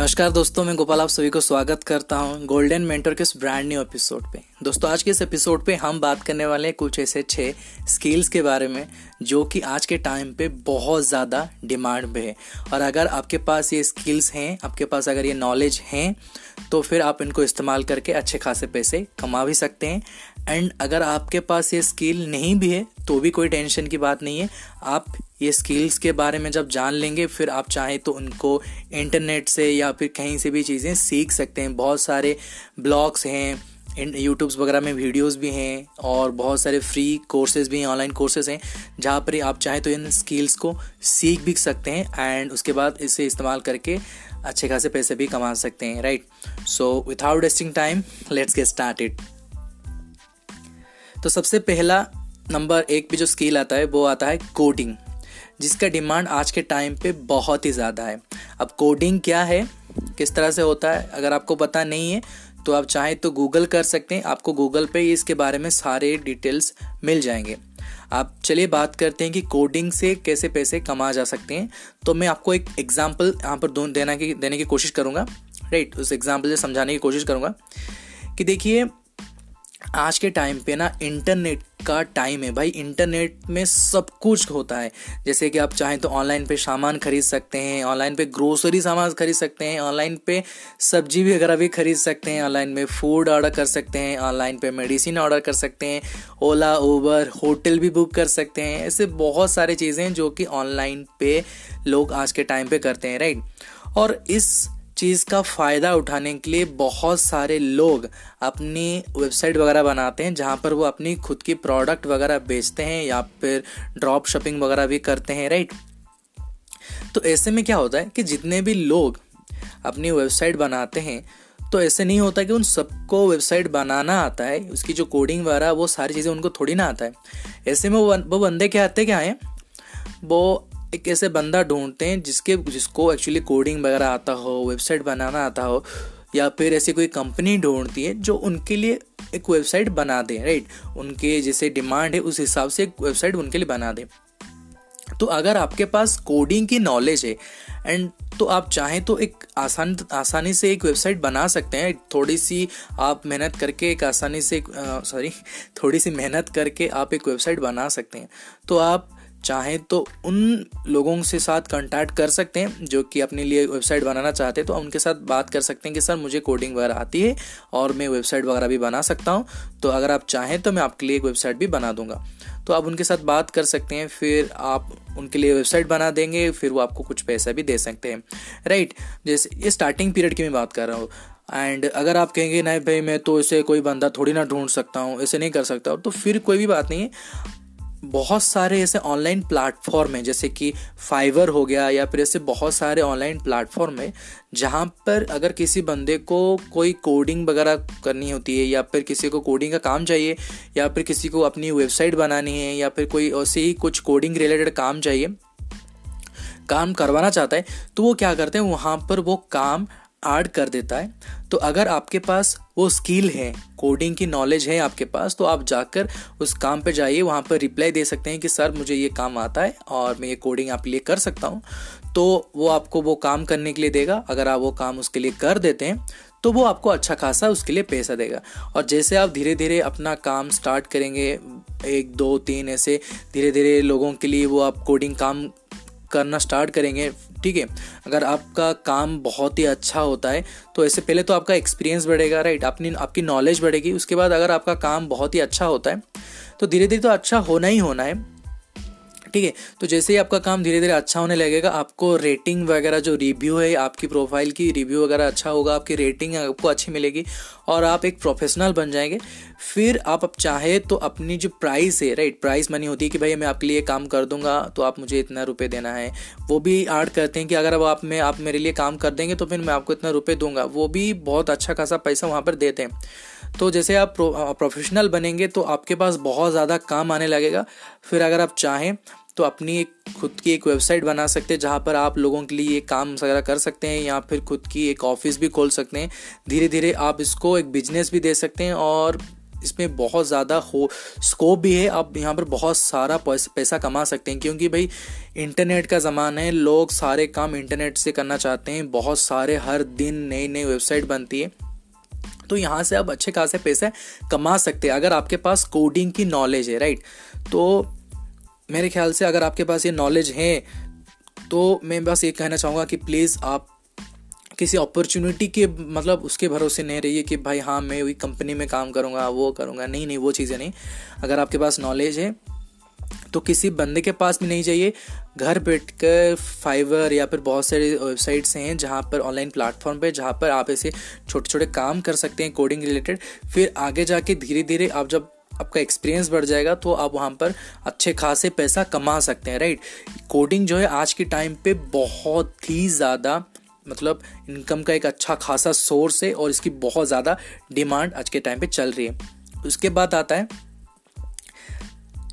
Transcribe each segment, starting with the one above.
नमस्कार दोस्तों, मैं गोपाल आप सभी को स्वागत करता हूँ गोल्डन मेंटर के इस ब्रांड न्यू एपिसोड पे। दोस्तों, आज के इस एपिसोड पे हम बात करने वाले हैं कुछ ऐसे छः स्किल्स के बारे में, जो कि आज के टाइम पे बहुत ज़्यादा डिमांड में है। और अगर आपके पास ये स्किल्स हैं, आपके पास अगर ये नॉलेज हैं तो फिर आप इनको इस्तेमाल करके अच्छे खासे पैसे कमा भी सकते हैं। एंड अगर आपके पास ये स्किल नहीं भी है तो भी कोई टेंशन की बात नहीं है। आप ये स्किल्स के बारे में जब जान लेंगे, फिर आप चाहें तो उनको इंटरनेट से या फिर कहीं से भी चीज़ें सीख सकते हैं। बहुत सारे ब्लॉग्स हैं यूट्यूब्स वगैरह में वीडियोस भी हैं, और बहुत सारे फ्री कोर्सेज भी हैं ऑनलाइन कोर्सेज हैं। जहाँ पर आप चाहें तो इन स्किल्स को सीख भी सकते हैं एंड उसके बाद इसे इस्तेमाल करके अच्छे खासे पैसे भी कमा सकते हैं right so without wasting time let's get started तो सबसे पहला नंबर एक पे जो स्किल आता है, वो आता है कोडिंग जिसका डिमांड आज के टाइम पे बहुत ही ज़्यादा है। अब कोडिंग क्या है? किस तरह से होता है? अगर आपको पता नहीं है तो आप चाहें तो गूगल कर सकते हैं। आपको गूगल पे इसके बारे में सारे डिटेल्स मिल जाएँगे। आप चलिए बात करते हैं कि कोडिंग से कैसे पैसे कमा जा सकते हैं। तो मैं आपको एक एग्ज़ाम्पल यहाँ पर देना की, देने की कोशिश करूँगा। राइट उस एग्ज़ाम्पल से समझाने की कोशिश करूँगा। कि देखिए आज के टाइम पे ना इंटरनेट का टाइम है भाई। इंटरनेट में सब कुछ होता है। जैसे कि आप चाहें तो ऑनलाइन पे सामान खरीद सकते हैं ऑनलाइन पे ग्रोसरी सामान खरीद सकते हैं ऑनलाइन पे सब्ज़ी भी वगैरह भी खरीद सकते हैं ऑनलाइन में फ़ूड ऑर्डर कर सकते हैं ऑनलाइन पे मेडिसिन ऑर्डर कर सकते हैं ओला उबर होटल भी बुक कर सकते हैं। ऐसे बहुत सारी चीज़ें जो कि ऑनलाइन पे लोग आज के टाइम पे करते हैं राइट और इस चीज़ का फ़ायदा उठाने के लिए बहुत सारे लोग अपनी वेबसाइट वगैरह बनाते हैं, जहाँ पर वो अपनी खुद की प्रोडक्ट वगैरह बेचते हैं या फिर ड्रॉप शॉपिंग वगैरह भी करते हैं, राइट? तो ऐसे में क्या होता है कि जितने भी लोग अपनी वेबसाइट बनाते हैं तो ऐसे नहीं होता कि उन सबको वेबसाइट बनाना आता है, उसकी जो कोडिंग वगैरह, वो सारी चीज़ें उनको थोड़ी ना आता है। ऐसे में वो बंदे क्या आते क्या हैं? वो एक ऐसे बंदा ढूंढते हैं जिसके, जिसको एक्चुअली कोडिंग वगैरह आता हो वेबसाइट बनाना आता हो, या फिर ऐसी कोई कंपनी ढूंढती है जो उनके लिए एक वेबसाइट बना दे राइट उनके जैसे डिमांड है, उस हिसाब से एक वेबसाइट उनके लिए बना दे। तो अगर आपके पास कोडिंग की नॉलेज है एंड तो आप चाहें तो एक आसान, आसानी से एक वेबसाइट बना सकते हैं। थोड़ी सी आप मेहनत करके एक आसानी से सॉरी थोड़ी सी मेहनत करके आप एक वेबसाइट बना सकते हैं। तो आप चाहें तो उन लोगों से साथ कांटेक्ट कर सकते हैं जो कि अपने लिए वेबसाइट बनाना चाहते हैं तो उनके साथ बात कर सकते हैं कि, सर, मुझे कोडिंग वगैरह आती है और मैं वेबसाइट वगैरह भी बना सकता हूँ। तो अगर आप चाहें तो मैं आपके लिए एक वेबसाइट भी बना दूँगा। तो आप उनके साथ बात कर सकते हैं, फिर आप उनके लिए वेबसाइट बना देंगे, फिर वो आपको कुछ पैसा भी दे सकते हैं। राइट जैसे ये स्टार्टिंग पीरियड की मैं बात कर रहा हूँ। एंड अगर आप कहेंगे, नहीं भाई, मैं तो इसे कोई बंदा थोड़ी ना ढूंढ सकता हूँ, ऐसे नहीं कर सकता तो फिर कोई भी बात नहीं है। बहुत सारे ऐसे ऑनलाइन प्लेटफॉर्म हैं, जैसे कि फाइवर हो गया या फिर ऐसे बहुत सारे ऑनलाइन प्लेटफॉर्म है, जहाँ पर अगर किसी बंदे को कोई कोडिंग वगैरह करनी होती है या फिर किसी को कोडिंग का काम चाहिए या फिर किसी को अपनी वेबसाइट बनानी है या फिर कोई ऐसे ही कुछ कोडिंग रिलेटेड काम चाहिए, काम करवाना चाहता है तो वो क्या करते हैं, वहाँ पर वो काम ऐड कर देता है तो अगर आपके पास वो स्किल है कोडिंग की नॉलेज है आपके पास तो आप जाकर उस काम पे जाइए, वहाँ पर रिप्लाई दे सकते हैं कि, सर, मुझे ये काम आता है और मैं ये कोडिंग आपके लिए कर सकता हूँ। तो वो आपको वो काम करने के लिए देगा। अगर आप वो काम उसके लिए कर देते हैं तो वो आपको अच्छा खासा उसके लिए पैसा देगा। और जैसे आप धीरे धीरे अपना काम स्टार्ट करेंगे, एक, दो, तीन, ऐसे धीरे धीरे लोगों के लिए वो आप कोडिंग काम करना स्टार्ट करेंगे ठीक है? अगर आपका काम बहुत ही अच्छा होता है तो ऐसे पहले तो आपका एक्सपीरियंस बढ़ेगा राइट अपनी, आपकी नॉलेज बढ़ेगी। उसके बाद अगर आपका काम बहुत ही अच्छा होता है तो धीरे धीरे तो अच्छा होना ही होना है। ठीक है? तो जैसे ही आपका काम धीरे धीरे अच्छा होने लगेगा, आपको रेटिंग वगैरह जो रिव्यू है, आपकी प्रोफ़ाइल की रिव्यू वगैरह अच्छा होगा, आपकी रेटिंग आपको अच्छी मिलेगी और आप एक प्रोफेशनल बन जाएँगे। फिर आप अब चाहे तो अपनी जो प्राइस है राइट प्राइस मनी होती है कि भाई, मैं आपके लिए काम कर दूँगा तो आप मुझे इतना रुपये देना है। वो भी ऐड करते हैं कि अगर अब आप, में, आप मेरे लिए काम कर देंगे तो फिर मैं आपको इतना रुपये दूँगा। वो भी बहुत अच्छा खासा पैसा वहाँ पर देते हैं। तो जैसे आप प्रोफेशनल बनेंगे तो आपके पास बहुत ज़्यादा काम आने लगेगा। फिर अगर आप चाहें तो अपनी एक, खुद की एक वेबसाइट बना सकते हैं, जहाँ पर आप लोगों के लिए ये काम वगैरह कर सकते हैं, या फिर खुद की एक ऑफ़िस भी खोल सकते हैं। धीरे धीरे आप इसको एक बिज़नेस भी दे सकते हैं और इसमें बहुत ज़्यादा हो, स्कोप भी है। आप यहाँ पर बहुत सारा पैसा कमा सकते हैं, क्योंकि भाई इंटरनेट का ज़माना है, लोग सारे काम इंटरनेट से करना चाहते हैं, बहुत सारे हर दिन नई नई वेबसाइट बनती है। तो यहाँ से आप अच्छे खासे पैसे कमा सकते हैं, अगर आपके पास कोडिंग की नॉलेज है, राइट? तो मेरे ख्याल से अगर आपके पास ये नॉलेज है तो मैं बस ये कहना चाहूँगा कि प्लीज़ आप किसी अपॉर्चुनिटी के मतलब उसके भरोसे नहीं रहिए कि भाई हाँ मैं वही कंपनी में काम करूँगा, वो करूँगा। नहीं नहीं, वो चीज़ें नहीं। अगर आपके पास नॉलेज है तो किसी बंदे के पास भी नहीं जाइए। घर बैठ कर फाइवर या फिर बहुत सारे वेबसाइट्स हैं जहाँ पर ऑनलाइन प्लेटफॉर्म पे, जहाँ पर आप ऐसे छोटे छोटे काम कर सकते हैं कोडिंग रिलेटेड फिर आगे जाके धीरे धीरे आप जब आपका एक्सपीरियंस बढ़ जाएगा तो आप वहाँ पर अच्छे खासे पैसा कमा सकते हैं राइट कोडिंग जो है आज के टाइम पे बहुत ही ज़्यादा मतलब इनकम का एक अच्छा खासा सोर्स है और इसकी बहुत ज़्यादा डिमांड आज के टाइम पे चल रही है। उसके बाद आता है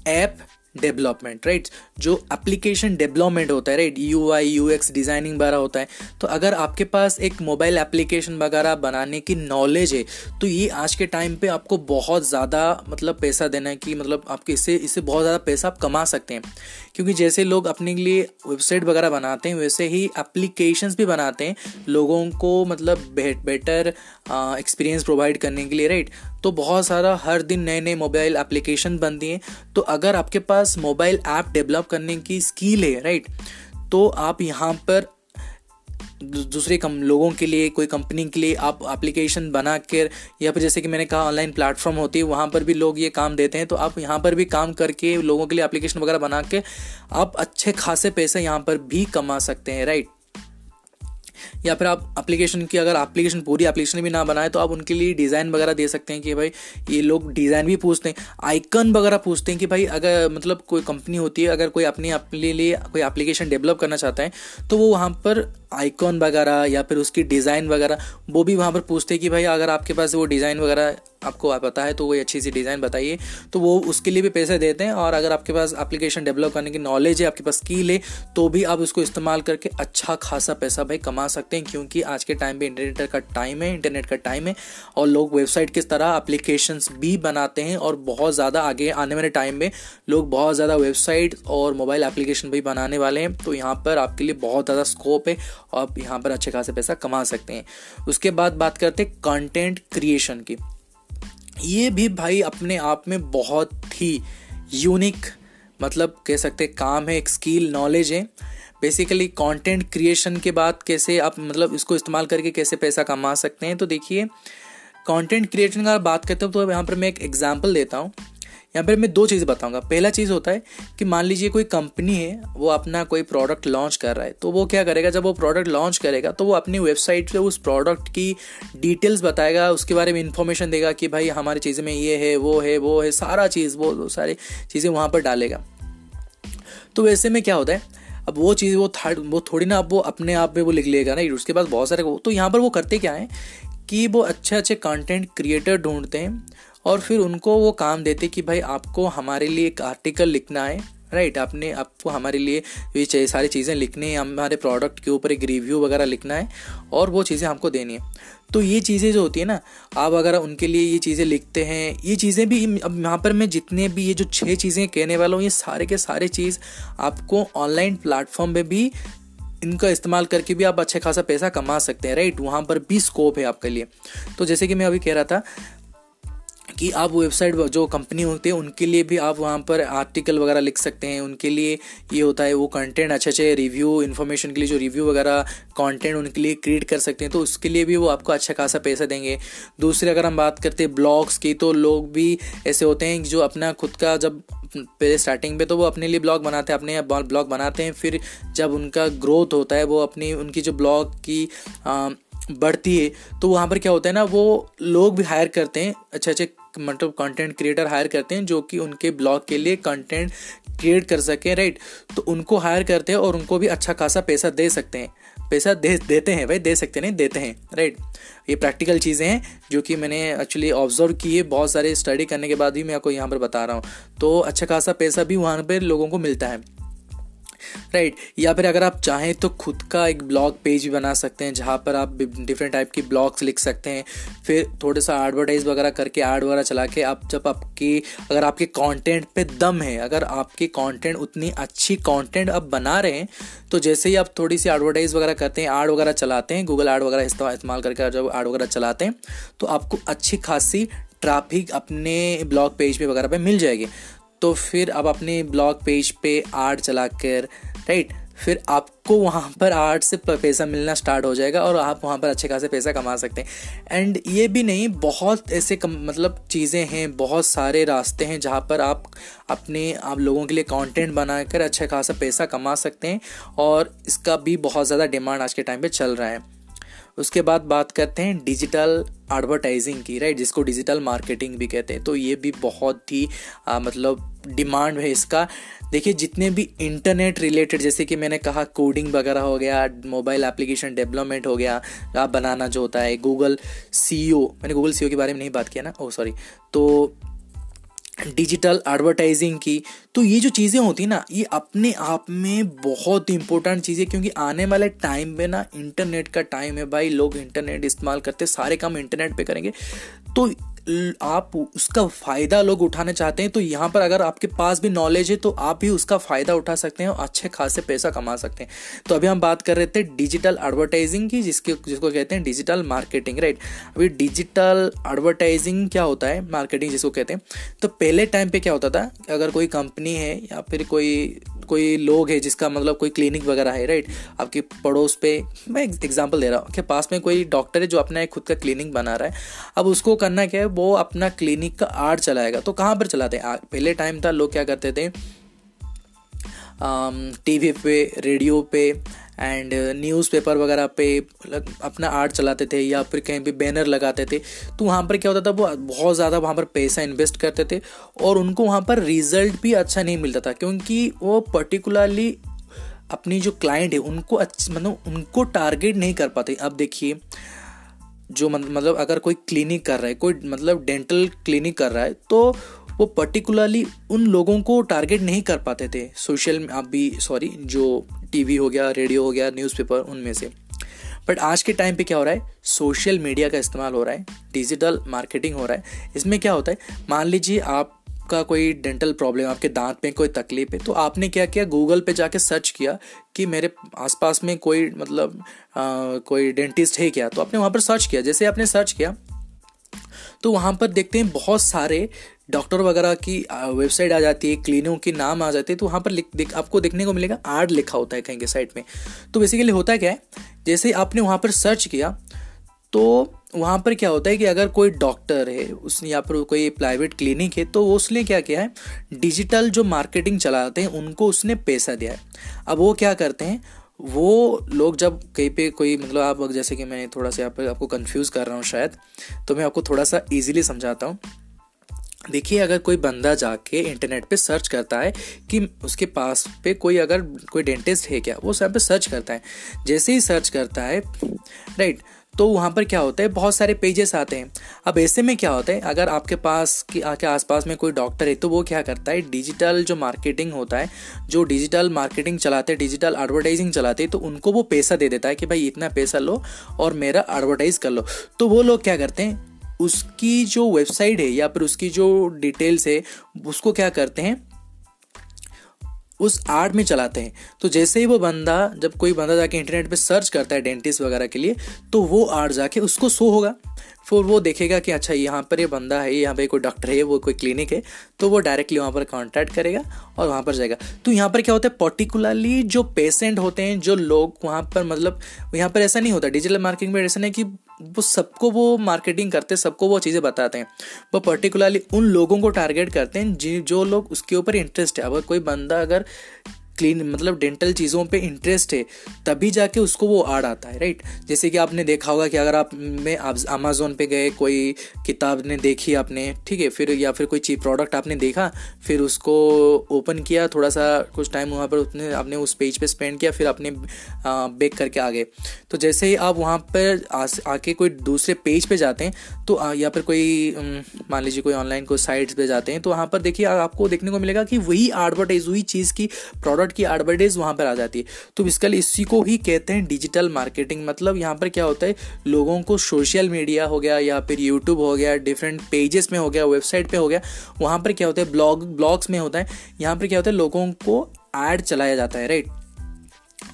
ऐप डेवलपमेंट राइट जो एप्लीकेशन डेवलपमेंट होता है right U I U X designing वगैरह होता है। तो अगर आपके पास एक मोबाइल एप्लीकेशन वगैरह बनाने की नॉलेज है तो ये आज के टाइम पे आपको बहुत ज़्यादा मतलब पैसा देना है कि मतलब आपके इससे इससे बहुत ज़्यादा पैसा आप कमा सकते हैं। क्योंकि जैसे लोग अपने लिए वेबसाइट वगैरह बनाते हैं, वैसे ही एप्लीकेशंस भी बनाते हैं लोगों को मतलब बेटर एक्सपीरियंस प्रोवाइड करने के लिए राइट तो बहुत सारा हर दिन नए नए मोबाइल एप्लीकेशन बनती हैं। तो अगर आपके पास मोबाइल ऐप डेवलप करने की स्किल है राइट तो आप यहाँ पर दूसरे कम, लोगों के लिए, कोई कंपनी के लिए आप एप्लीकेशन बना कर या फिर जैसे कि मैंने कहा ऑनलाइन प्लेटफॉर्म होती है, वहाँ पर भी लोग ये काम देते हैं। तो आप यहाँ पर भी काम करके, लोगों के लिए एप्लीकेशन वगैरह बना के आप अच्छे खासे पैसे यहाँ पर भी कमा सकते हैं राइट या फिर आप एप्लीकेशन की अगर एप्लीकेशन पूरी एप्लीकेशन भी ना बनाए तो आप उनके लिए डिज़ाइन वगैरह दे सकते हैं कि भाई, ये लोग डिज़ाइन भी पूछते हैं। आइकन वगैरह पूछते हैं कि भाई, अगर मतलब कोई कंपनी होती है, अगर कोई अपने अपने लिए कोई एप्लीकेशन डेवलप करना चाहता है तो वो वहाँ पर आइकॉन वगैरह या फिर उसकी डिज़ाइन वगैरह, वो भी वहाँ पर पूछते हैं कि भाई, अगर आपके पास वो डिज़ाइन वगैरह आपको पता है तो वो अच्छी सी डिज़ाइन बताइए। तो वो उसके लिए भी पैसे देते हैं और अगर आपके पास एप्लीकेशन डेवलप करने की नॉलेज है, आपके पास स्किल है तो भी आप उसको इस्तेमाल करके अच्छा खासा पैसा भाई कमा सकते हैं क्योंकि आज के टाइम पे इंटरनेट का टाइम है इंटरनेट का टाइम है और लोग वेबसाइट किस तरह एप्लीकेशन भी बनाते हैं और बहुत ज़्यादा आगे आने वाले टाइम में लोग बहुत ज़्यादा वेबसाइट और मोबाइल एप्लीकेशन भी बनाने वाले हैं। तो यहाँ पर आपके लिए बहुत ज़्यादा स्कोप है। आप यहाँ पर अच्छे खासे पैसा कमा सकते हैं। उसके बाद बात करते हैं कंटेंट क्रिएशन की। ये भी भाई अपने आप में बहुत ही यूनिक मतलब कह सकते काम है, एक स्किल नॉलेज है। बेसिकली कंटेंट क्रिएशन के बाद कैसे आप मतलब इसको इस्तेमाल करके कैसे पैसा कमा सकते हैं? तो देखिए कंटेंट क्रिएशन का बात करते हो तो यहाँ पर मैं एक एग्जांपल देता हूँ। यहाँ पर मैं दो चीज़ बताऊँगा। पहला चीज़ होता है कि मान लीजिए कोई कंपनी है, वो अपना कोई प्रोडक्ट लॉन्च कर रहा है तो वो क्या करेगा? जब वो प्रोडक्ट लॉन्च करेगा तो वो अपनी वेबसाइट पे उस प्रोडक्ट की डिटेल्स बताएगा, उसके बारे में इंफॉर्मेशन देगा कि भाई हमारी चीज़ में ये है, वो है वो है, सारा चीज़, वो सारी चीज़ें वहाँ पर डालेगा। तो वैसे में क्या होता है अब वो चीज़ वो थर्ड वो थोड़ी ना अब वो अपने आप में वो लिख लेगा ना, उसके पास बहुत सारे तो यहाँ पर वो करते क्या है कि वो अच्छे अच्छे कंटेंट क्रिएटर ढूंढते हैं और फिर उनको वो काम देते कि भाई आपको हमारे लिए एक आर्टिकल लिखना है। राइट आपने, आपको हमारे लिए ये सारी चीज़ें लिखनी है, हमारे प्रोडक्ट के ऊपर एक रिव्यू वगैरह लिखना है, और वो चीज़ें हमको देनी है। तो ये चीज़ें जो होती है ना, आप अगर उनके लिए ये चीज़ें लिखते हैं, ये चीज़ें भी अब यहाँ पर मैं जितने भी ये जो छः चीज़ें कहने वाला हूँ, ये सारे के सारे चीज़ आपको ऑनलाइन प्लेटफॉर्म पे भी इनका इस्तेमाल करके भी आप अच्छा खासा पैसा कमा सकते हैं राइट वहाँ पर भी स्कोप है आपके लिए। तो जैसे कि मैं अभी कह रहा था कि आप वेबसाइट जो कंपनी होती है, उनके लिए भी आप वहाँ पर आर्टिकल वगैरह लिख सकते हैं। उनके लिए ये होता है, वो कंटेंट अच्छे अच्छे रिव्यू इन्फॉर्मेशन के लिए, जो रिव्यू वगैरह कंटेंट उनके लिए क्रिएट कर सकते हैं तो उसके लिए भी वो आपको अच्छा खासा पैसा देंगे। दूसरे अगर हम बात करते हैं ब्लॉग्स की तो लोग भी ऐसे होते हैं जो अपना खुद का जब पहले स्टार्टिंग पे तो वो अपने लिए ब्लॉग बनाते हैं, अपने ब्लॉग बनाते हैं। फिर जब उनका ग्रोथ होता है, वो अपनी, उनकी जो ब्लॉग की बढ़ती है तो वहाँ पर क्या होता है ना, वो लोग भी हायर करते हैं, अच्छे अच्छे मतलब कंटेंट क्रिएटर हायर करते हैं जो कि उनके ब्लॉग के लिए कंटेंट क्रिएट कर सकें राइट तो उनको हायर करते हैं और उनको भी अच्छा खासा पैसा दे सकते हैं। पैसा दे, देते हैं भाई, दे सकते नहीं, देते हैं राइट ये प्रैक्टिकल चीज़ें हैं जो कि मैंने एक्चुअली ऑब्ज़र्व की है, बहुत सारे स्टडी करने के बाद भी मैं आपको यहाँ पर बता रहा हूँ। तो अच्छा खासा पैसा भी वहाँ पर लोगों को मिलता है। Right right. या फिर अगर आप चाहें तो खुद का एक ब्लॉग पेज भी बना सकते हैं, जहाँ पर आप डिफरेंट टाइप की ब्लॉग्स लिख सकते हैं फिर थोड़ा सा एडवर्टाइज वगैरह करके एड वगैरह चला के आप जब आपकी, अगर आपके कंटेंट पे दम है, अगर आपकी कंटेंट उतनी अच्छी कंटेंट आप बना रहे हैं तो जैसे ही आप थोड़ी सी एडवर्टाइज वगैरह करते हैं एड वगैरह चलाते हैं गूगल एड वगैरह इस्तेमाल करके जब एड वगैरह चलाते हैं तो आपको अच्छी खासी ट्रैफ़िक अपने ब्लॉग पेज पे वगैरह पे मिल जाएगी तो फिर आप अपने ब्लॉग पेज पे आर्ट चला कर राइट फिर आपको वहाँ पर आर्ट से पैसा मिलना स्टार्ट हो जाएगा और आप वहाँ पर अच्छे खासे पैसा कमा सकते हैं। एंड ये भी नहीं, बहुत ऐसे कम मतलब चीज़ें हैं, बहुत सारे रास्ते हैं जहाँ पर आप अपने, आप लोगों के लिए कंटेंट बनाकर अच्छा खासा पैसा कमा सकते हैं और इसका भी बहुत ज़्यादा डिमांड आज के टाइम पे चल रहा है। उसके बाद बात करते हैं डिजिटल एडवर्टाइजिंग की राइट जिसको डिजिटल मार्केटिंग भी कहते हैं। तो ये भी बहुत ही आ, मतलब डिमांड है इसका। देखिए जितने भी इंटरनेट रिलेटेड जैसे कि मैंने कहा कोडिंग वगैरह हो गया मोबाइल एप्लीकेशन डेवलपमेंट हो गया आप बनाना जो होता है गूगल सी मैंने गूगल सीओ के बारे में नहीं बात किया ना? ओ oh, सॉरी तो डिजिटल एडवर्टाइजिंग की तो ये जो चीज़ें होती ना, ये अपने आप में बहुत इंपॉर्टेंट चीज़ है, क्योंकि आने वाले टाइम में ना इंटरनेट का टाइम है भाई, लोग इंटरनेट इस्तेमाल करते, सारे काम इंटरनेट पे करेंगे। तो आप उसका फ़ायदा लोग उठाना चाहते हैं तो यहाँ पर अगर आपके पास भी नॉलेज है तो आप भी उसका फ़ायदा उठा सकते हैं और अच्छे खासे पैसा कमा सकते हैं। तो अभी हम बात कर रहे थे डिजिटल एडवर्टाइजिंग की, जिसके, जिसको कहते हैं डिजिटल मार्केटिंग राइट अभी डिजिटल एडवर्टाइजिंग क्या होता है? मार्केटिंग जिसको कहते हैं। तो पहले टाइम पे क्या होता था? अगर कोई कंपनी है या फिर कोई कोई लोग है जिसका मतलब कोई क्लिनिक वगैरह है राइट आपके पड़ोस पे, मैं एग्जांपल दे रहा हूँ। कि पास में कोई डॉक्टर है जो अपना एक खुद का क्लिनिक बना रहा है। अब उसको करना क्या है? वो अपना क्लिनिक का आर्ट चलाएगा। तो कहाँ पर चलाते हैं? पहले टाइम था, लोग क्या करते थे? टीवी पे रेडियो पे एंड न्यूज़पेपर वगैरह पे अपना आर्ट चलाते थे, या फिर कहीं भी बैनर लगाते थे। तो वहाँ पर क्या होता था, वो बहुत ज़्यादा वहाँ पर पैसा इन्वेस्ट करते थे, और उनको वहाँ पर रिज़ल्ट भी अच्छा नहीं मिलता था, क्योंकि वो पर्टिकुलरली अपनी जो क्लाइंट है, उनको अच्छ मतलब उनको टारगेट नहीं कर पाते। अब देखिए जो मतलब अगर कोई क्लिनिक कर रहा है, कोई मतलब डेंटल क्लिनिक कर रहा है तो वो पर्टिकुलरली उन लोगों को टारगेट नहीं कर पाते थे सोशल आप भी सॉरी, जो टीवी हो गया, रेडियो हो गया, न्यूज़पेपर, उनमें से। बट आज के टाइम पे क्या हो रहा है? सोशल मीडिया का इस्तेमाल हो रहा है, डिजिटल मार्केटिंग हो रहा है। इसमें क्या होता है? मान लीजिए आपका कोई डेंटल प्रॉब्लम आपके दांत में कोई तकलीफ़ है तो आपने क्या किया? गूगल पे जाके सर्च किया कि मेरे आसपास में कोई मतलब आ, कोई डेंटिस्ट है क्या? तो आपने वहाँ पर सर्च किया। जैसे आपने सर्च किया तो वहाँ पर देखते हैं बहुत सारे डॉक्टर वगैरह की वेबसाइट आ जाती है क्लिनिक के नाम आ जाते हैं तो वहाँ पर लिख देख आपको देखने को मिलेगा आर्ट लिखा होता है कहीं के साइड में। तो बेसिकली होता क्या है? जैसे आपने वहाँ पर सर्च किया तो वहाँ पर क्या होता है कि अगर कोई डॉक्टर है, उसने या पर कोई प्राइवेट क्लिनिक है तो वो उसने क्या किया है डिजिटल जो मार्केटिंग चलाते हैं, उनको उसने पैसा दिया है। अब वो क्या करते हैं, वो लोग जब कहीं पे कोई मतलब आप जैसे कि मैं थोड़ा सा यहाँ पर आपको कंफ्यूज कर रहा हूँ शायद तो मैं आपको थोड़ा सा इजीली समझाता हूँ। देखिए, अगर कोई बंदा जाके इंटरनेट पे सर्च करता है कि उसके पास पे कोई अगर, कोई डेंटिस्ट है क्या, वो सब पे सर्च करता है। जैसे ही सर्च करता है राइट तो वहाँ पर क्या होता है, बहुत सारे पेजेस आते हैं। अब ऐसे में क्या होता है, अगर आपके पास कि आसपास में कोई डॉक्टर है तो वो क्या करता है डिजिटल जो मार्केटिंग होता है, जो डिजिटल मार्केटिंग चलाते हैं डिजिटल एडवर्टाइजिंग चलाते हैं तो उनको वो पैसा दे देता है कि भाई इतना पैसा लो और मेरा एडवर्टाइज कर लो। तो वो लोग क्या करते हैं, उसकी जो वेबसाइट है या फिर उसकी जो डिटेल्स है, उसको क्या करते हैं उस आर्ट में चलाते हैं। तो जैसे ही वो बंदा, जब कोई बंदा जाके इंटरनेट पे सर्च करता है डेंटिस्ट वगैरह के लिए तो वो आर्ट जाके उसको शो होगा। फिर वो देखेगा कि अच्छा यहाँ पर ये बंदा है, यहाँ पे कोई डॉक्टर है, वो कोई क्लिनिक है तो वो डायरेक्टली वहाँ पर कॉन्टैक्ट करेगा और वहाँ पर जाएगा। तो यहाँ पर क्या होता है पर्टिकुलरली जो पेशेंट होते हैं, जो लोग वहाँ पर मतलब यहाँ पर ऐसा नहीं होता डिजिटल मार्केटिंग में ऐसा नहीं कि वो सबको वो मार्केटिंग करते हैं, सबको वो चीज़ें बताते हैं। वो पर्टिकुलरली उन लोगों को टारगेट करते हैं जो लोग उसके ऊपर इंटरेस्ट है। अगर कोई बंदा अगर क्लीन मतलब डेंटल चीज़ों पे इंटरेस्ट है, तभी जाके उसको वो आड़ आता है राइट जैसे कि आपने देखा होगा कि अगर आप में आप अमेजोन पे गए, कोई किताब ने देखी आपने, ठीक है, फिर या फिर कोई चीज़ प्रोडक्ट आपने देखा, फिर उसको ओपन किया थोड़ा सा कुछ टाइम वहाँ पर उसने, आपने उस पेज पे स्पेंड किया, फिर आपने बेक करके आ गए। तो जैसे ही आप वहाँ पर आके कोई दूसरे पेज पे जाते हैं तो या फिर कोई मान लीजिए कोई ऑनलाइन कोई साइट्स पे जाते हैं तो वहाँ पर देखिए आपको देखने को मिलेगा कि वही एडवर्टाइज हुई चीज़ की प्रोडक्ट प्रोडक्ट की एडवर्टाइज वहाँ पर आ जाती है। तो बेसिकली इसी को ही कहते हैं डिजिटल मार्केटिंग मतलब यहाँ पर क्या होता है? लोगों को सोशल मीडिया हो गया या फिर यूट्यूब हो गया डिफरेंट पेजेस में हो गया वेबसाइट पे हो गया, वहाँ पर क्या होता है? ब्लॉग ब्लॉग्स में होता है। यहाँ पर क्या होता है? लोगों को एड चलाया जाता है राइट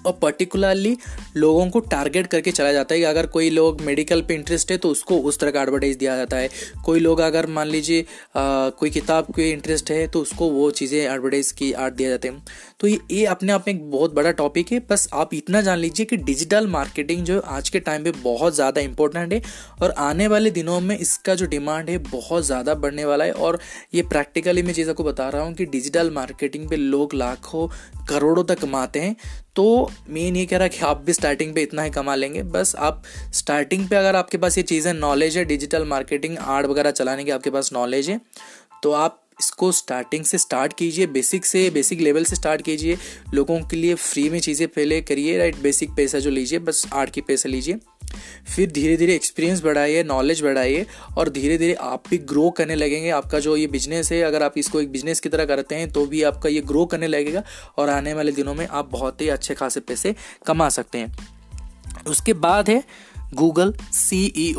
और पर्टिकुलरली लोगों को टारगेट करके चला जाता है कि अगर कोई लोग मेडिकल पे इंटरेस्ट है तो उसको उस तरह का एडवर्टाइज दिया जाता है। कोई लोग अगर मान लीजिए कोई किताब के इंटरेस्ट है तो उसको वो चीज़ें एडवर्टाइज की आर्ट दिया जाते हैं। तो ये ये अपने आप में एक बहुत बड़ा टॉपिक है। बस आप इतना जान लीजिए कि डिजिटल मार्केटिंग जो आज के टाइम पर बहुत ज़्यादा इंपॉर्टेंट है और आने वाले दिनों में इसका जो डिमांड है बहुत ज़्यादा बढ़ने वाला है। और ये प्रैक्टिकली मैं चीज़ को बता रहा हूँ कि डिजिटल मार्केटिंग पे लोग लाखों, करोड़ों तक कमाते हैं। तो मैं ये कह रहा है कि आप भी स्टार्टिंग पे इतना ही कमा लेंगे। बस आप स्टार्टिंग पे अगर आपके पास ये चीज़ें नॉलेज है डिजिटल मार्केटिंग आर्ट वगैरह चलाने की आपके पास नॉलेज है तो आप इसको स्टार्टिंग से स्टार्ट कीजिए बेसिक से बेसिक लेवल से स्टार्ट कीजिए, लोगों के लिए फ्री में चीज़ें पहले करिए राइट बेसिक पैसा जो लीजिए, बस आर्ट की पैसा लीजिए। फिर धीरे धीरे एक्सपीरियंस बढ़ाइए नॉलेज बढ़ाइए और धीरे धीरे आप भी ग्रो करने लगेंगे। आपका जो ये बिज़नेस है, अगर आप इसको एक बिज़नेस की तरह करते हैं तो भी आपका ये ग्रो करने लगेगा और आने वाले दिनों में आप बहुत ही अच्छे खासे पैसे कमा सकते हैं। उसके बाद है गूगल सी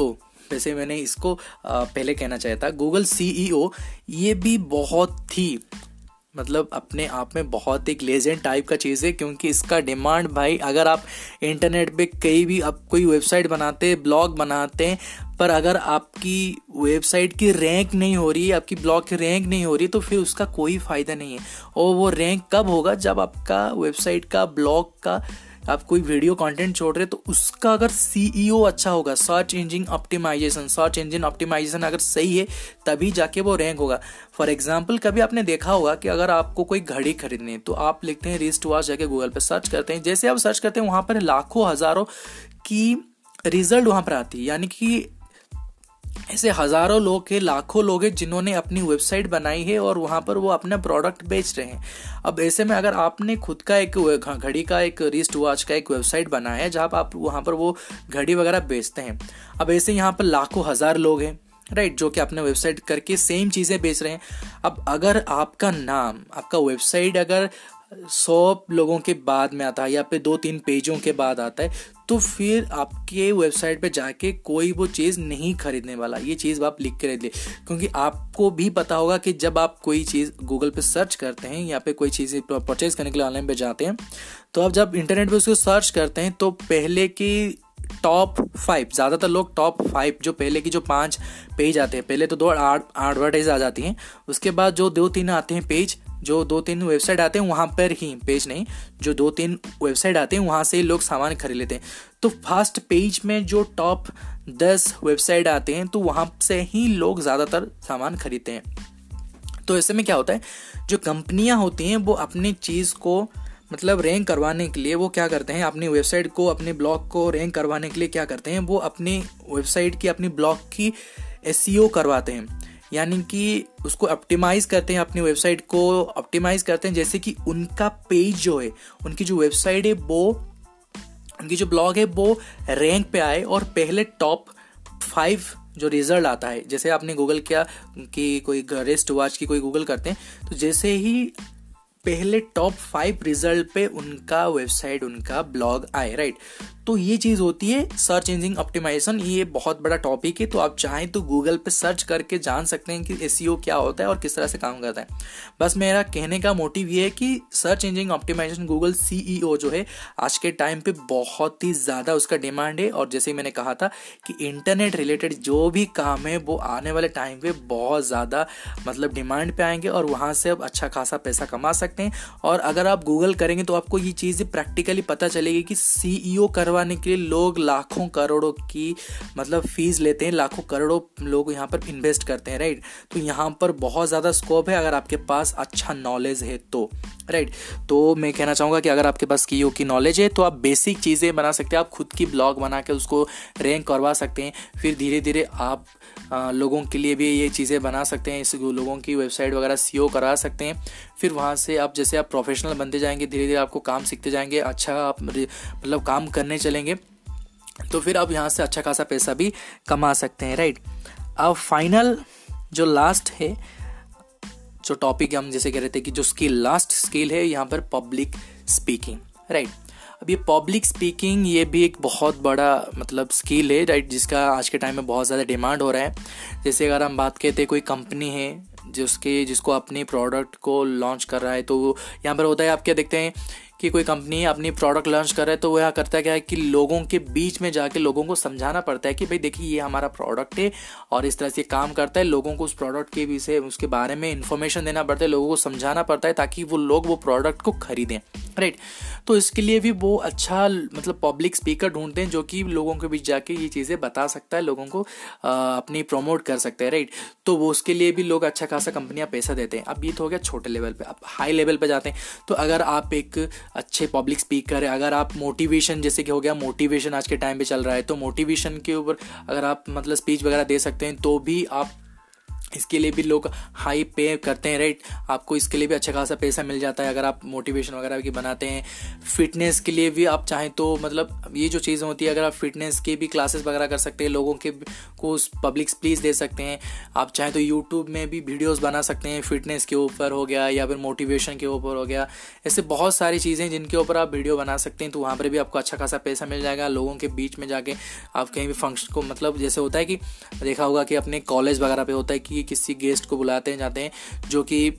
वैसे मैंने इसको पहले कहना चाहता था गूगल सीईओ ये भी बहुत ही मतलब अपने आप में बहुत एक लेजेंड टाइप का चीज़ है, क्योंकि इसका डिमांड भाई, अगर आप इंटरनेट पे कहीं भी, आप कोई वेबसाइट बनाते हैं ब्लॉग बनाते हैं पर अगर आपकी वेबसाइट की रैंक नहीं हो रही, आपकी ब्लॉग की रैंक नहीं हो रही तो फिर उसका कोई फ़ायदा नहीं है। और वो रैंक कब होगा? जब आपका वेबसाइट का ब्लॉग का आप कोई वीडियो कंटेंट छोड़ रहे तो उसका अगर सीईओ e अच्छा होगा search engine optimisation search engine optimisation अगर सही है, तभी जाके वो रैंक होगा। फॉर एग्ज़ाम्पल कभी आपने देखा होगा कि अगर आपको कोई घड़ी खरीदनी है तो आप लिखते हैं रिस्ट वॉच जाके गूगल पर सर्च करते हैं। जैसे आप सर्च करते हैं, वहाँ पर लाखों, हज़ारों की रिज़ल्ट वहाँ पर आती है। यानी कि ऐसे हज़ारों लोग हैं लाखों लोग हैं जिन्होंने अपनी वेबसाइट बनाई है और वहाँ पर वो अपना प्रोडक्ट बेच रहे हैं। अब ऐसे में अगर आपने खुद का एक घड़ी का एक रिस्ट वॉच का एक वेबसाइट बनाया है जहाँ आप वहाँ पर वो घड़ी वगैरह बेचते हैं। अब ऐसे यहाँ पर लाखों हज़ार लोग हैं राइट right, जो कि अपने वेबसाइट करके सेम चीज़ें बेच रहे हैं। अब अगर आपका नाम आपका वेबसाइट अगर सौ लोगों के बाद में आता है या फिर दो तीन पेजों के बाद आता है तो फिर आपके वेबसाइट पे जाके कोई वो चीज़ नहीं खरीदने वाला। ये चीज़ आप लिख के रख लिए क्योंकि आपको भी पता होगा कि जब आप कोई चीज़ गूगल पे सर्च करते हैं या पे कोई चीज़ परचेज करने के लिए ऑनलाइन पे जाते हैं तो आप जब इंटरनेट पे उसको सर्च करते हैं तो पहले की टॉप फाइव ज़्यादातर लोग टॉप फाइव जो पहले की जो पाँच पेज आते हैं, पहले तो दो एडवर्टाइज आ जाती हैं, उसके बाद जो दो तीन आते हैं पेज जो दो तीन वेबसाइट आते हैं, वहाँ पर ही पेज नहीं, जो दो तीन वेबसाइट आते हैं, वहाँ से लोग सामान खरीद लेते हैं। तो फ़र्स्ट पेज में जो टॉप दस वेबसाइट आते हैं तो वहाँ से ही लोग ज़्यादातर सामान खरीदते हैं। तो ऐसे में क्या होता है, जो कंपनियाँ होती हैं, वो अपनी चीज़ को मतलब रैंक करवाने के लिए वो क्या करते हैं, अपनी वेबसाइट को, अपने ब्लॉग को रैंक करवाने के लिए क्या करते हैं, वो अपनी वेबसाइट की, अपनी ब्लॉग की एस e करवाते हैं। यानी कि उसको ऑप्टिमाइज करते हैं, अपनी वेबसाइट को ऑप्टिमाइज करते हैं, जैसे कि उनका पेज जो है, उनकी जो वेबसाइट है, वो, उनकी जो ब्लॉग है, वो रैंक पे आए और पहले टॉप फाइव जो रिज़ल्ट आता है। जैसे आपने गूगल किया कि कोई रेस्ट वॉच की कोई गूगल करते हैं तो जैसे ही पहले टॉप फाइव रिज़ल्ट पे उनका वेबसाइट उनका ब्लॉग आए राइट तो ये चीज़ होती है सर्च इंजिन ऑप्टिमाइजेशन ये बहुत बड़ा टॉपिक है तो आप चाहें तो गूगल पे सर्च करके जान सकते हैं कि एस e क्या होता है और किस तरह से काम करता है। बस मेरा कहने का मोटिव ये है कि search engine optimisation Google SEO जो है, आज के टाइम पे बहुत ही ज़्यादा उसका डिमांड है और जैसे मैंने कहा था कि इंटरनेट रिलेटेड जो भी काम है, वो आने वाले टाइम पे बहुत ज़्यादा मतलब डिमांड पे आएँगे और वहाँ से आप अच्छा खासा पैसा कमा सकते हैं। और अगर आप गूगल करेंगे तो आपको ये चीज़ प्रैक्टिकली पता चलेगी कि सी कर करवाने के लिए लोग लाखों करोड़ों की मतलब फ़ीस लेते हैं, लाखों करोड़ों लोग यहाँ पर इन्वेस्ट करते हैं राइट तो यहाँ पर बहुत ज़्यादा स्कोप है अगर आपके पास अच्छा नॉलेज है तो राइट तो मैं कहना चाहूँगा कि अगर आपके पास की की नॉलेज है तो आप बेसिक चीज़ें बना सकते हैं, आप खुद की ब्लॉग बना के उसको रैंक करवा सकते हैं, फिर धीरे धीरे आप लोगों के लिए भी ये चीज़ें बना सकते हैं, इस लोगों की वेबसाइट वगैरह सीओ करा सकते हैं फिर वहाँ से आप जैसे आप प्रोफेशनल बनते जाएँगे धीरे धीरे आपको काम सीखते जाएँगे अच्छा आप मतलब काम करने चलेंगे तो फिर आप यहाँ से अच्छा खासा पैसा भी कमा सकते हैं राइट अब फाइनल जो लास्ट है, जो टॉपिक हम जैसे कह रहे थे कि जो स्किल लास्ट स्किल है यहाँ पर पब्लिक स्पीकिंग राइट अब ये पब्लिक स्पीकिंग ये भी एक बहुत बड़ा मतलब स्किल है राइट जिसका आज के टाइम में बहुत ज़्यादा डिमांड हो रहा है। जैसे अगर हम बात कहते हैं, कोई कंपनी है जिसके जिसको अपने प्रोडक्ट को लॉन्च कर रहा है तो यहाँ पर होता है, आप क्या देखते हैं? कि कोई कंपनी अपनी प्रोडक्ट लॉन्च कर रहा है तो वह करता क्या है कि लोगों के बीच में जाके लोगों को समझाना पड़ता है कि भाई देखिए, ये हमारा प्रोडक्ट है और इस तरह से काम करता है। लोगों को उस प्रोडक्ट के विषय उसके बारे में इन्फॉर्मेशन देना पड़ता है, लोगों को समझाना पड़ता है ताकि वो लोग वो प्रोडक्ट को खरीदें राइट तो इसके लिए भी वो अच्छा मतलब पब्लिक स्पीकर ढूंढते हैं जो कि लोगों के बीच जाके ये चीज़ें बता सकता है, लोगों को अपनी प्रमोट कर सकते हैं राइट तो वो उसके लिए भी लोग अच्छा खासा कंपनियाँ पैसा देते हैं। अब ये तो हो गया छोटे लेवल पे, अब हाई लेवल पे जाते हैं। तो अगर आप एक अच्छे पब्लिक स्पीकर है। अगर आप मोटिवेशन जैसे कि हो गया मोटिवेशन आज के टाइम पे चल रहा है तो मोटिवेशन के ऊपर अगर आप मतलब स्पीच वगैरह दे सकते हैं तो भी आप इसके लिए भी लोग हाई पे करते हैं राइट आपको इसके लिए भी अच्छा खासा पैसा मिल जाता है अगर आप मोटिवेशन वगैरह की बनाते हैं। फिटनेस के लिए भी आप चाहें तो मतलब ये जो चीज़ें होती है, अगर आप फिटनेस के भी क्लासेस वगैरह कर सकते हैं, लोगों के को पब्लिक प्लीज़ दे सकते हैं। आप चाहें तो यूट्यूब में भी वीडियोज़ बना सकते हैं फिटनेस के ऊपर हो गया या फिर मोटिवेशन के ऊपर हो गया। ऐसे बहुत सारी चीज़ें जिनके ऊपर आप वीडियो बना सकते हैं तो वहाँ पर भी आपको अच्छा खासा पैसा मिल जाएगा। लोगों के बीच में जाके आप कहीं भी फ़ंक्शन को मतलब जैसे होता है कि, देखा होगा कि अपने कॉलेज वगैरह पे होता है कि किसी गेस्ट को बुलाते हैं, जाते हैं, जो कि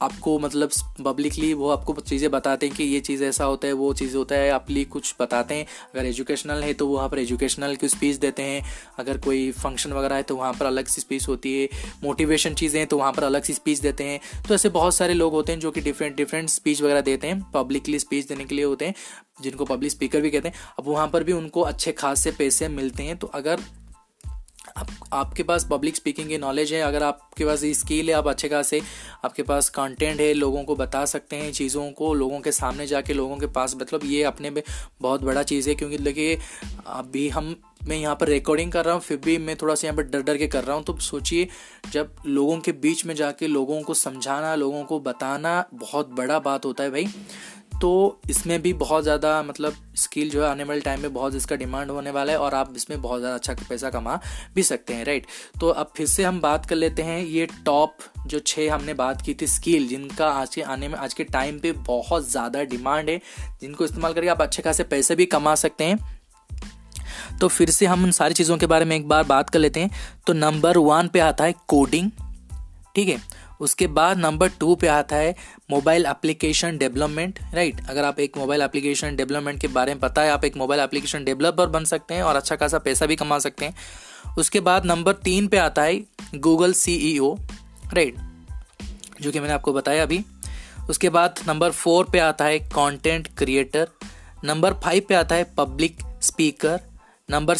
आपको मतलब पब्लिकली वो आपको चीज़ें बताते हैं कि ये चीज़ ऐसा होता है, वो चीज़ होता है, आप लिए कुछ बताते हैं। अगर एजुकेशनल है तो वहाँ पर एजुकेशनल की स्पीच देते हैं। अगर कोई फ़ंक्शन वगैरह है तो वहाँ पर अलग सी स्पीच होती है। मोटिवेशन चीज़ें हैं तो वहाँ पर अलग सी स्पीच देते हैं। तो ऐसे बहुत सारे लोग होते हैं जो कि डिफरेंट डिफरेंट स्पीच वगैरह देते हैं पब्लिकली स्पीच देने के लिए होते हैं, जिनको पब्लिक स्पीकर भी कहते हैं। अब वहाँ पर भी उनको अच्छे खास से पैसे मिलते हैं। तो अगर आप, आपके पास पब्लिक स्पीकिंग की नॉलेज है अगर आपके पास स्किल है आप अच्छे खासे आपके पास कंटेंट है लोगों को बता सकते हैं चीज़ों को लोगों के सामने जाके लोगों के पास मतलब ये अपने में बहुत बड़ा चीज़ है क्योंकि देखिए अभी हम मैं यहाँ पर रिकॉर्डिंग कर रहा हूँ फिर भी मैं थोड़ा सा यहाँ पर डर डर के कर रहा हूँ तो सोचिए जब लोगों के बीच में जाके लोगों को समझाना लोगों को बताना बहुत बड़ा बात होता है भाई। तो इसमें भी बहुत ज़्यादा मतलब स्किल जो है आने वाले टाइम में बहुत इसका डिमांड होने वाला है और आप इसमें बहुत ज़्यादा अच्छा पैसा कमा भी सकते हैं राइट तो अब फिर से हम बात कर लेते हैं ये टॉप जो छः हमने बात की थी स्किल जिनका आज के आने में, आज के टाइम पे बहुत ज़्यादा डिमांड है, जिनको इस्तेमाल करके आप अच्छे खासे पैसे भी कमा सकते हैं। तो फिर से हम उन सारी चीज़ों के बारे में एक बार बात कर लेते हैं। तो नंबर वन पे आता है कोडिंग ठीक है? उसके बाद नंबर टू पे आता है मोबाइल एप्लीकेशन डेवलपमेंट राइट अगर आप एक मोबाइल एप्लीकेशन डेवलपमेंट के बारे में पता है, आप एक मोबाइल एप्लीकेशन डेवलपर बन सकते हैं और अच्छा खासा पैसा भी कमा सकते हैं। उसके बाद नंबर तीन पे आता है गूगल सीईओ राइट जो कि मैंने आपको बताया अभी। उसके बाद नंबर फोर पे आता है कंटेंट क्रिएटर नंबर फाइव पे आता है public speaker number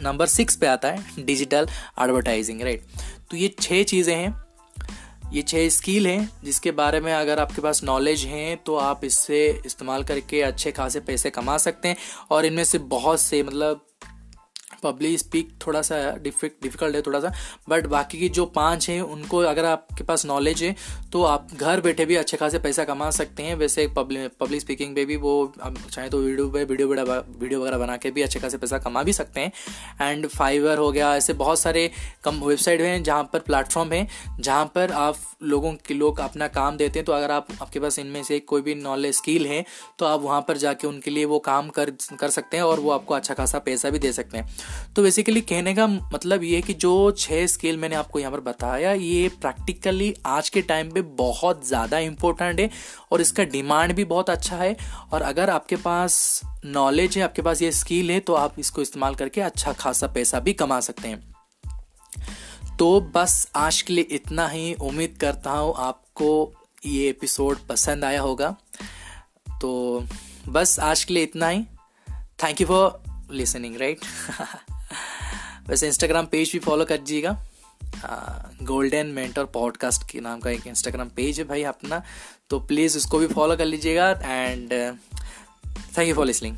number six पे आता है डिजिटल एडवर्टाइजिंग राइट तो ये छः चीज़ें हैं। ये छह स्किल हैं, जिसके बारे में अगर आपके पास नॉलेज है तो आप इससे इस्तेमाल करके अच्छे खासे पैसे कमा सकते हैं। और इनमें से बहुत से मतलब पब्लिक स्पीक थोड़ा सा डिफ़िकल्ट है थोड़ा सा बट बाकी की जो पाँच हैं, उनको अगर आपके पास नॉलेज है तो आप घर बैठे भी अच्छे खासे पैसा कमा सकते हैं। वैसे पब्लिक पब्लिक स्पीकिंग पे भी वो, आप चाहें तो वीडियो पे वीडियो वीडियो वगैरह बना के भी अच्छे खासे पैसा कमा भी सकते हैं। एंड फाइवर हो गया, ऐसे बहुत सारे कम वेबसाइट हैं जहाँ पर प्लेटफॉर्म है, जहाँ पर आप लोगों के लोग अपना काम देते हैं। तो अगर आप आपके पास इनमें से कोई भी नॉलेज स्किल है तो आप वहाँ पर जाके उनके लिए वो काम कर कर सकते हैं और वो आपको अच्छा खासा पैसा भी दे सकते हैं। तो बेसिकली कहने का मतलब ये है कि जो छः स्किल मैंने आपको यहाँ पर बताया, ये प्रैक्टिकली आज के टाइम पे बहुत ज़्यादा इम्पोर्टेंट है और इसका डिमांड भी बहुत अच्छा है। और अगर आपके पास नॉलेज है, आपके पास ये स्किल है तो आप इसको इस्तेमाल करके अच्छा खासा पैसा भी कमा सकते हैं। तो बस आज के लिए इतना ही। उम्मीद करता हूँ आपको ये एपिसोड पसंद आया होगा। तो बस आज के लिए इतना ही। Thank you for listening right वैसे इंस्टाग्राम पेज भी फॉलो कर दीजिएगा गोल्डन मेंटर पॉडकास्ट के नाम का एक इंस्टाग्राम पेज है भाई अपना। तो प्लीज़ उसको भी फॉलो कर लीजिएगा and thank you for listening